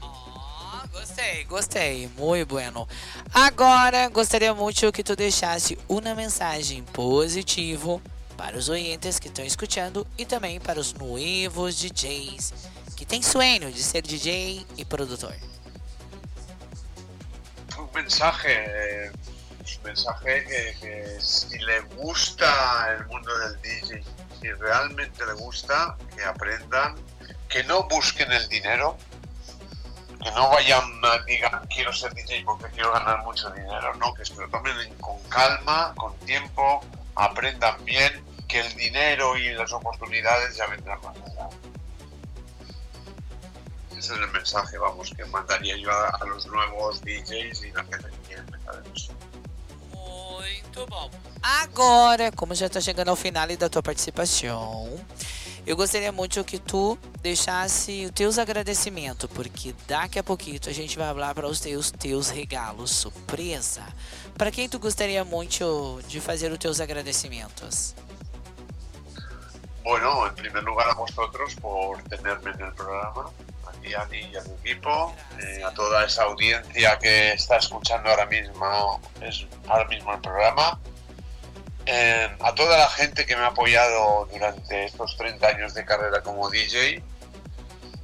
Oh, gostei, gostei, muito bueno. Agora, gostaria muito que tu deixasse uma mensagem positiva para os oyentes que estão escutando e também para os novos DJs que têm sonho de ser DJ e produtor. Un mensaje un mensaje que, que, si le gusta el mundo del DJ, si realmente le gusta, que aprendan, que no busquen el dinero, que no vayan, digan quiero ser DJ porque quiero ganar mucho dinero, no, que se lo tomen con calma, con tiempo, aprendan bien, que el dinero y las oportunidades ya vendrán más allá. Ese es el mensaje, vamos, que mandaría yo a, a los nuevos DJs y la gente que quiere empezar en esto. Muito bom. Agora, como já está chegando ao final da tua participação, eu gostaria muito que tu deixasse os teus agradecimentos, porque daqui a pouquinho a gente vai falar para os teus teus regalos surpresa. Para quem tu gostaria muito de fazer os teus agradecimentos? Bueno, en primer lugar a vosotros por tenerme en el programa, y a mí y a mi equipo, eh, a toda esa audiencia que está escuchando ahora mismo, es, ahora mismo el programa, eh, a toda la gente que me ha apoyado durante estos 30 años de carrera como DJ,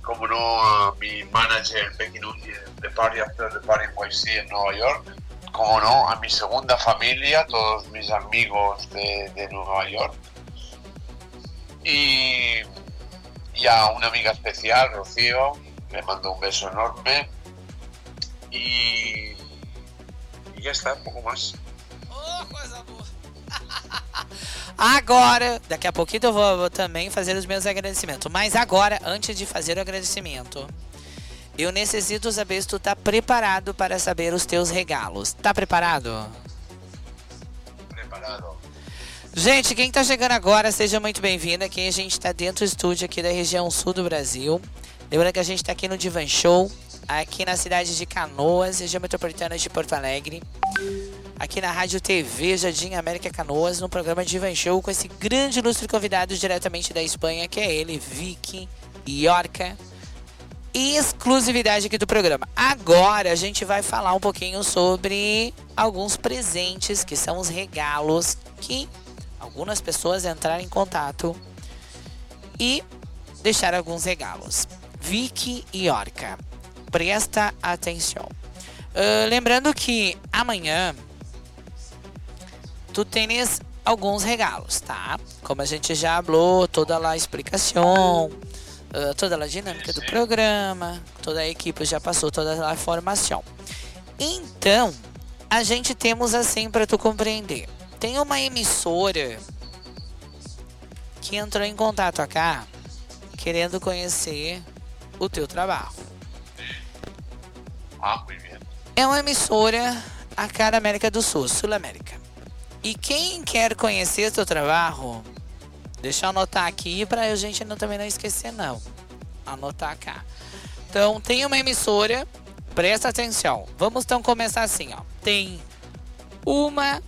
como no a mi manager Becky Núñez de Party After the Party YC en Nueva York, como no a mi segunda familia, todos mis amigos de Nueva York, y, y a una amiga especial, Rocío, le mando um beijo enorme. E, e já está, um pouco mais. Oh, coisa boa! [laughs] Agora, daqui a pouquinho eu vou, vou, também fazer os meus agradecimentos. Mas agora, antes de fazer o agradecimento, eu necessito saber se tu tá preparado para saber os teus regalos. Tá? Preparado. Gente, quem tá chegando agora, seja muito bem-vindo. Aqui a gente tá dentro do estúdio aqui da região sul do Brasil. Lembrando que a gente está aqui no Divan Show, aqui na cidade de Canoas, região metropolitana de Porto Alegre. Aqui na Rádio TV Jardim América Canoas, no programa Divan Show, com esse grande ilustre convidado diretamente da Espanha, que é ele, Vicky Iorca. Exclusividade aqui do programa. Agora a gente vai falar um pouquinho sobre alguns presentes, que são os regalos que algumas pessoas entraram em contato e deixaram alguns regalos. Vicky e Orca. Presta atenção. Uh, lembrando que amanhã tu tens alguns regalos, tá? Como a gente já falou, toda a explicação, uh, toda a dinâmica do programa, toda a equipe já passou toda a formação. Então, a gente temos assim para tu compreender. Tem uma emissora que entrou em contato acá querendo conhecer o teu trabalho. Ah. É uma emissora acá da América do Sul, Sul América. E quem quer conhecer o teu trabalho, deixa eu anotar aqui para a gente não, também não esquecer não. Anotar cá. Então, tem uma emissora, presta atenção. Vamos então começar assim, ó. Tem uma,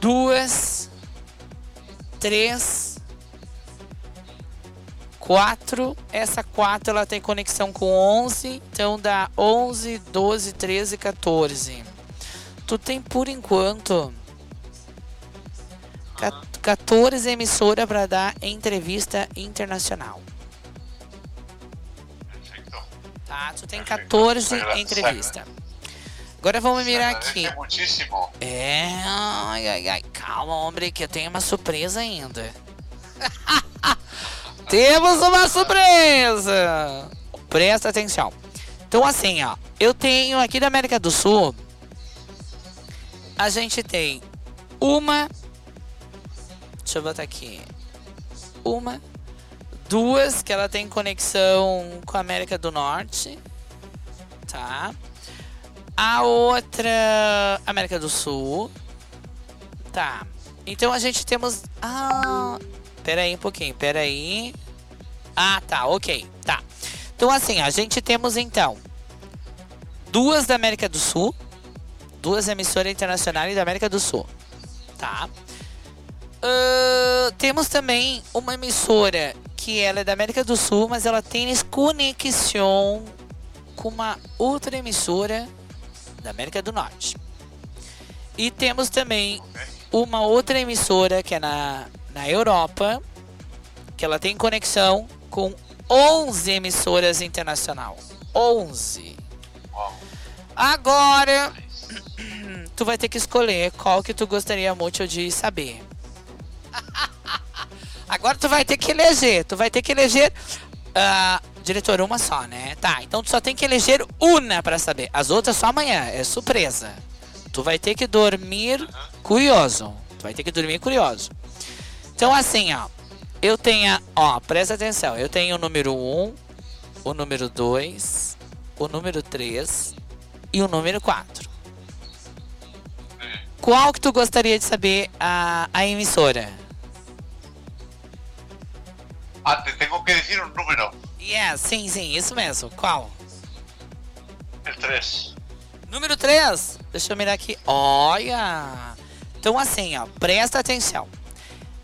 duas, três, 4, essa 4 ela tem conexão com 11, então dá 11, 12, 13, 14. Tu tem por enquanto 14 emissoras para dar entrevista internacional. Perfecto. Tá, tu tem 14 entrevistas. Agora vamos mirar aqui. É, ai, ai, ai, calma, homem, que eu tenho uma surpresa ainda. [laughs] Temos uma surpresa! Presta atenção. Então, assim, ó, eu tenho aqui da América do Sul, a gente tem uma. Deixa eu botar aqui. Uma, duas, que ela tem conexão com a América do Norte, tá? A outra, América do Sul, tá? Então a gente temos. Ah, Pera aí um pouquinho, pera aí. Ah, tá, ok, tá. Então assim, a gente temos então duas da América do Sul, duas emissoras internacionais da América do Sul, tá? Uh, temos também uma emissora que ela é da América do Sul, mas ela tem conexão com uma outra emissora da América do Norte. E temos também uma outra emissora que é na na Europa, que ela tem conexão com 11 emissoras internacional. 11. Agora, [clears throat] tu vai ter que escolher qual que tu gostaria muito de saber. [laughs] Agora tu vai ter que eleger. Tu vai ter que eleger. Uh, diretor, uma só, né? Tá, então tu só tem que eleger uma para saber. As outras só amanhã, é surpresa. Tu vai ter que dormir curioso. Tu vai ter que dormir curioso. Então, assim, ó. Eu tenho, ó, presta atenção. Eu tenho o número 1, o número 2, o número 3 e o número 4. Qual que tu gostaria de saber a, a emissora? Ah, te tengo que decir um número. Yeah, sim, sim, isso mesmo. Qual? O 3. Número 3? Deixa eu mirar aqui. Olha! Então, assim, ó, presta atenção.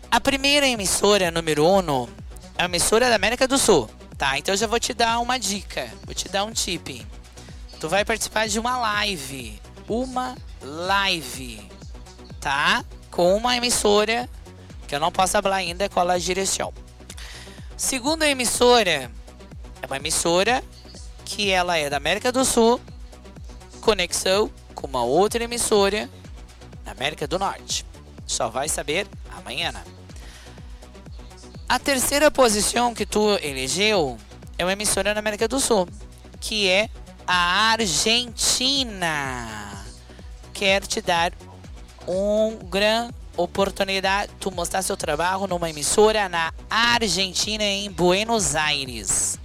A primeira emissora número 1 um, é a emissora da América do Sul. Tá, então eu já vou te dar uma dica, vou te dar um tip. Tu vai participar de uma live, uma live, tá? Com uma emissora que eu não posso falar ainda qual é a direção. Segunda emissora é uma emissora que ela é da América do Sul, conexão com uma outra emissora na América do Norte. Só vai saber amanhã. Né? A terceira posição que tu elegeu é uma emissora na América do Sul, que é a Argentina. Quer te dar um grande oportunidade de mostrar seu trabalho numa emissora na Argentina, em Buenos Aires,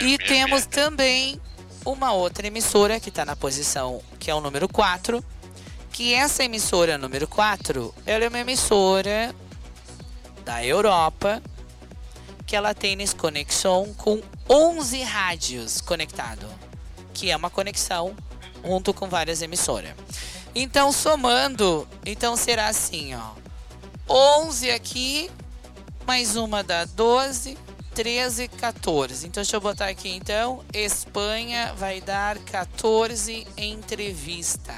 E temos também uma outra emissora que está na posição que é o número 4, que essa emissora número 4, ela é uma emissora da Europa, que ela tem conexão com 11 rádios conectado, que é uma conexão junto com várias emissoras. Então, somando, então será assim, ó. 11 aqui, mais uma dá 12, 13, 14. Então, deixa eu botar aqui, então. Espanha vai dar 14 entrevista.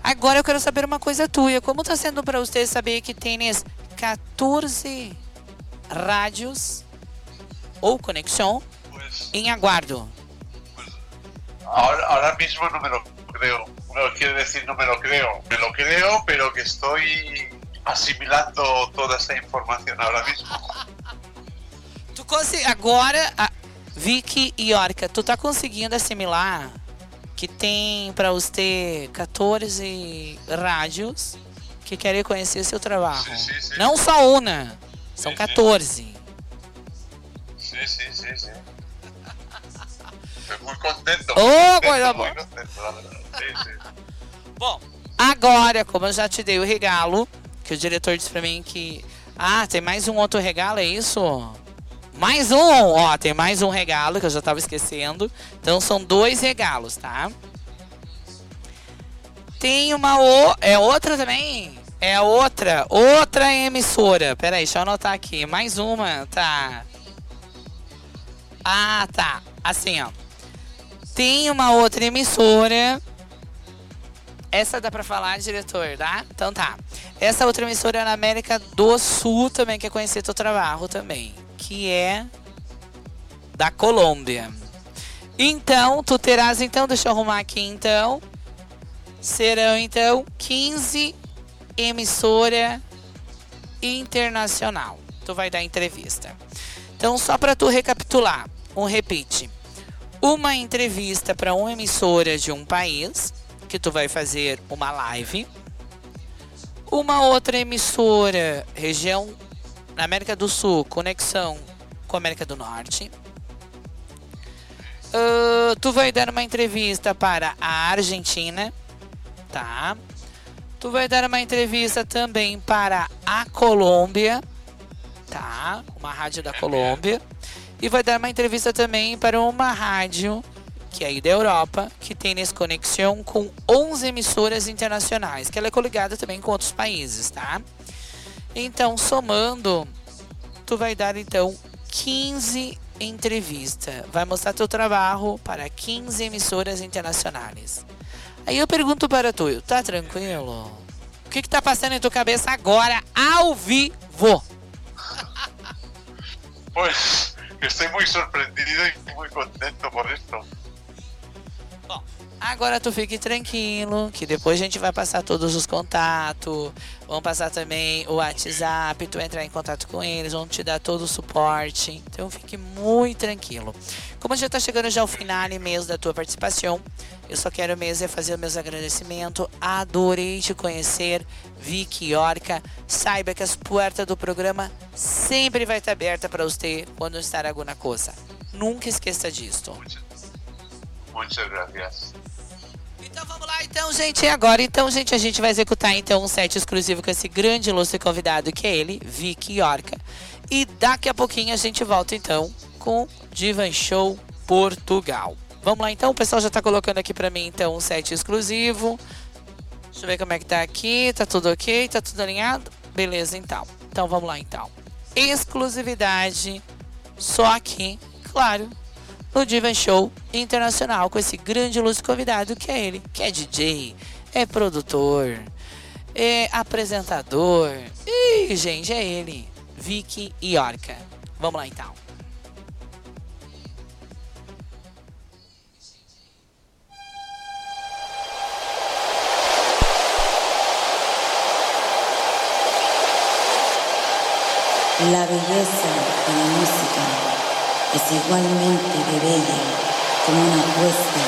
Agora eu quero saber uma coisa tua. Como está sendo para você saber que tens 14 rádios ou conexão em aguardo? Ahora, ahora mismo no me lo creo. No quiere decir no me lo creo. Me lo creo, pero que estoy asimilando toda essa informação agora mesmo. Tu consegui... Agora, a Vicky e Orca, tu tá conseguindo assimilar que tem para você 14 rádios que querem conhecer seu trabalho. Sim, sim, sim. Não só uma, são Sim, sim. 14. Sí, sí, sí, sí. Estoy muy contento. Oh, coisa boa. Bom, agora, como eu já te dei o regalo, que o diretor disse pra mim que. Ah, tem mais um outro regalo, é isso? Mais um! Ó, tem mais um regalo que eu já tava esquecendo. Então são dois regalos, tá? Tem uma o... É outra também? É outra. Outra emissora. Pera aí, deixa eu anotar aqui. Mais uma, tá. Ah, tá. Assim, ó. Tem uma outra emissora essa dá pra falar, diretor, tá? Então tá. Essa outra emissora é na América do Sul também, quer conhecer teu trabalho também. Que é da Colômbia. Então, tu terás então, deixa eu arrumar aqui então. Serão então 15 emissora internacional. Tu vai dar entrevista. Então, só para tu recapitular, um repeat. Uma entrevista para uma emissora de um país que tu vai fazer uma live. Uma outra emissora, região na América do Sul, conexão com a América do Norte. Ah, tu vai dar uma entrevista para a Argentina, tá? Tu vai dar uma entrevista também para a Colômbia, tá? Uma rádio da Colômbia. E vai dar uma entrevista também para uma rádio que é aí da Europa, que tem nesse conexão com 11 emissoras internacionais, que ela é coligada também com outros países, tá? Então, somando, tu vai dar então 15 entrevistas. Vai mostrar teu trabalho para 15 emissoras internacionais. Aí eu pergunto para tu, tá tranquilo? O que que tá passando em tua cabeça agora, ao vivo? [laughs] Pues estoy muy sorprendido y muy contento por esto. Bom, agora tu fique tranquilo, que depois a gente vai passar todos os contatos. Vamos passar também o WhatsApp, tu entrar em contato com eles, vão te dar todo o suporte. Então fique muito tranquilo. Como já tá chegando já ao final mesmo da tua participação, eu só quero mesmo é fazer meus agradecimentos. Adorei te conhecer, Vicky Orca. Saiba que as portas do programa sempre vai estar aberta para você quando estar alguma coisa. Nunca esqueça disso. Muchas, muchas gracias. Então vamos lá, então, gente. E agora, então, gente, a gente vai executar então um set exclusivo com esse grande ilustre convidado que é ele, Vicky Orca. E daqui a pouquinho a gente volta então com Divan Show Portugal. Vamos lá, então. O pessoal já tá colocando aqui pra mim então um set exclusivo. Deixa eu ver como é que tá aqui. Tá tudo ok? Tá tudo alinhado? Beleza, então. Então vamos lá, então. Exclusividade Só aqui, claro, no Diva Show Internacional com esse grande luz convidado que é ele, que é DJ, é produtor, é apresentador. E, gente, é ele, Vicky Iorca. Vamos lá então. La belleza es igualmente de bella como una puesta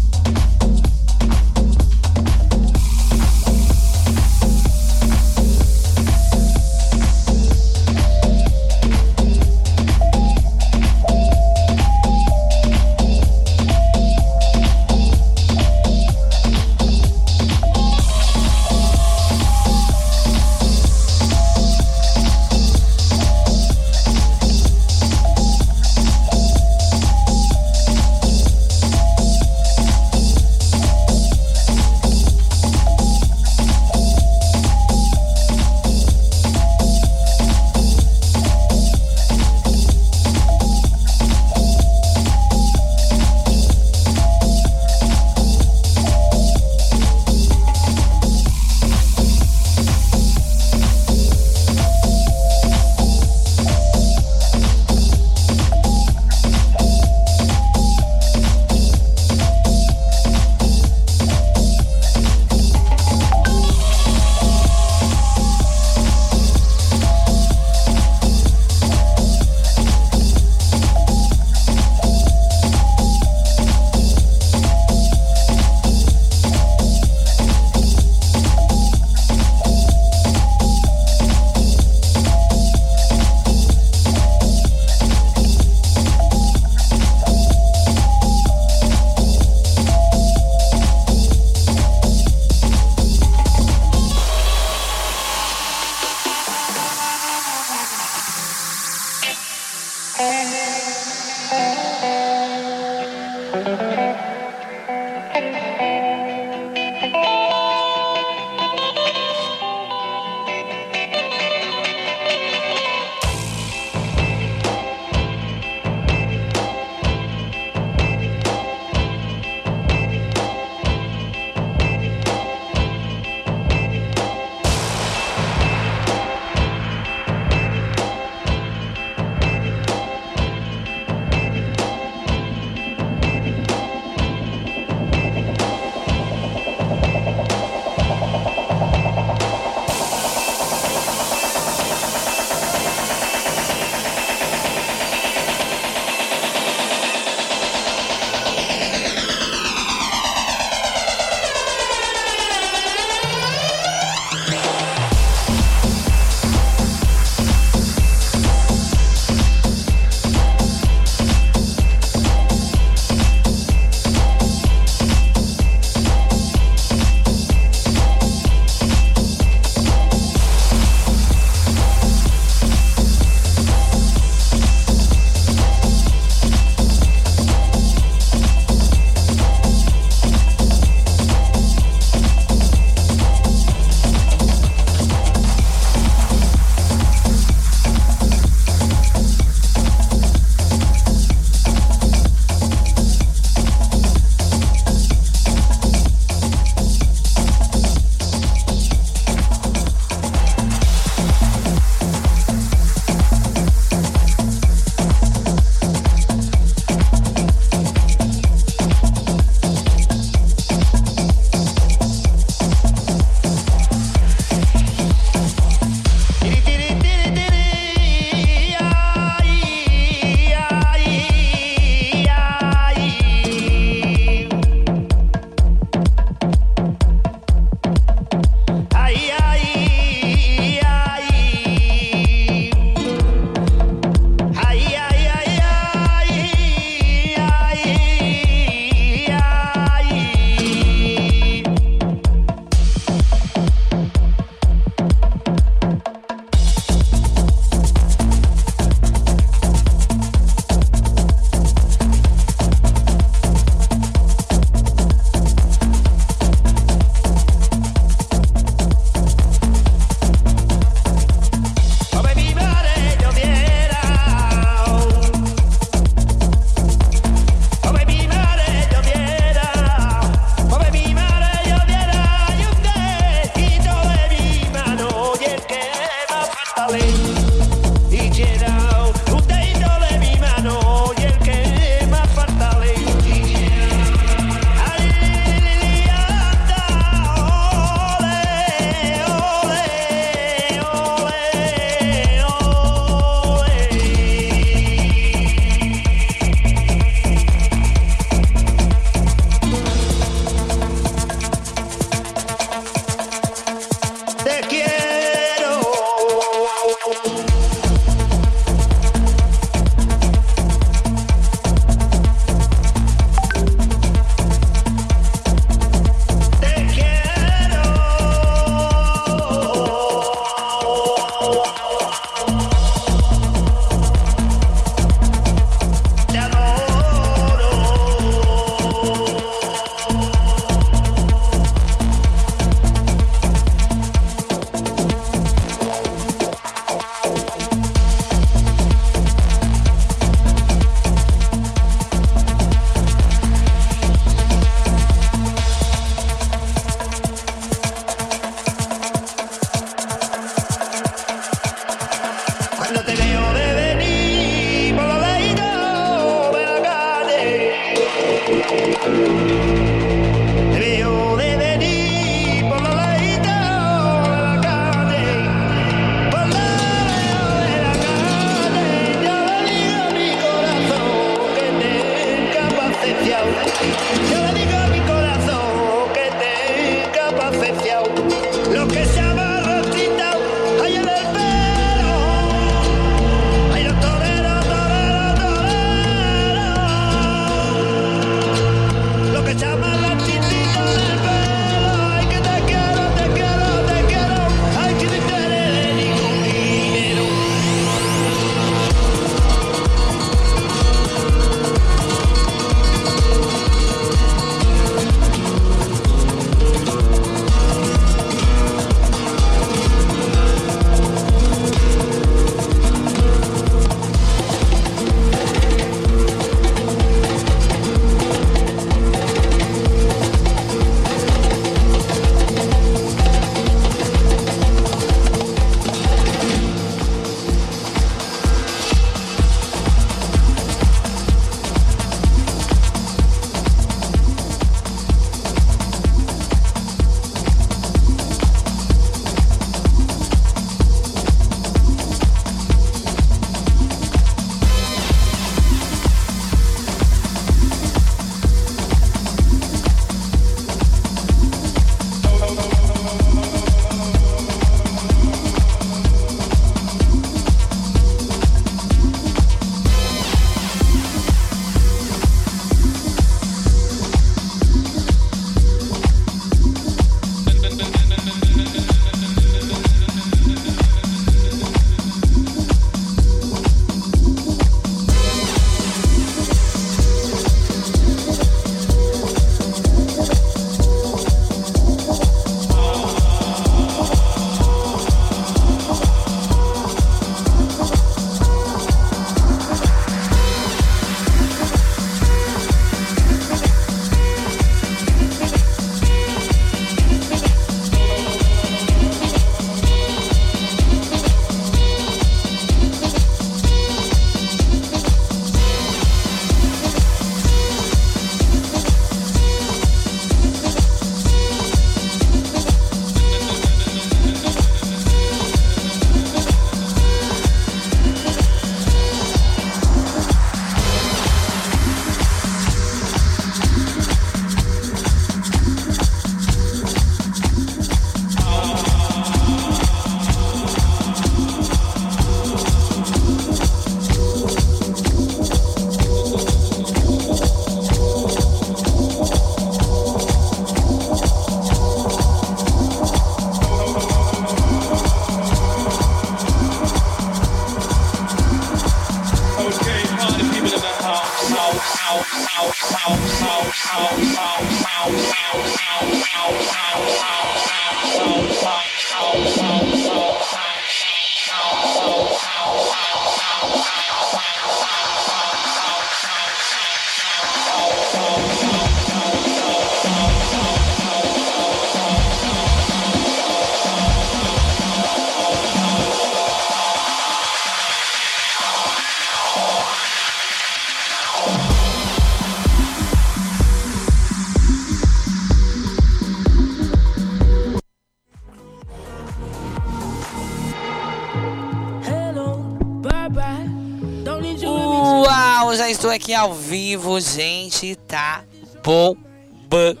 aqui ao vivo, gente, tá bombando.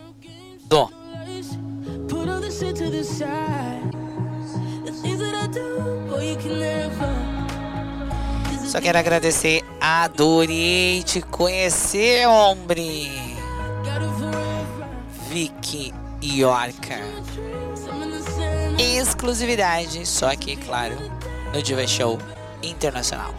Só quero agradecer, adorei te conhecer, homem. Vicky Yorka. Exclusividade, só aqui, claro, no Diva Show Internacional.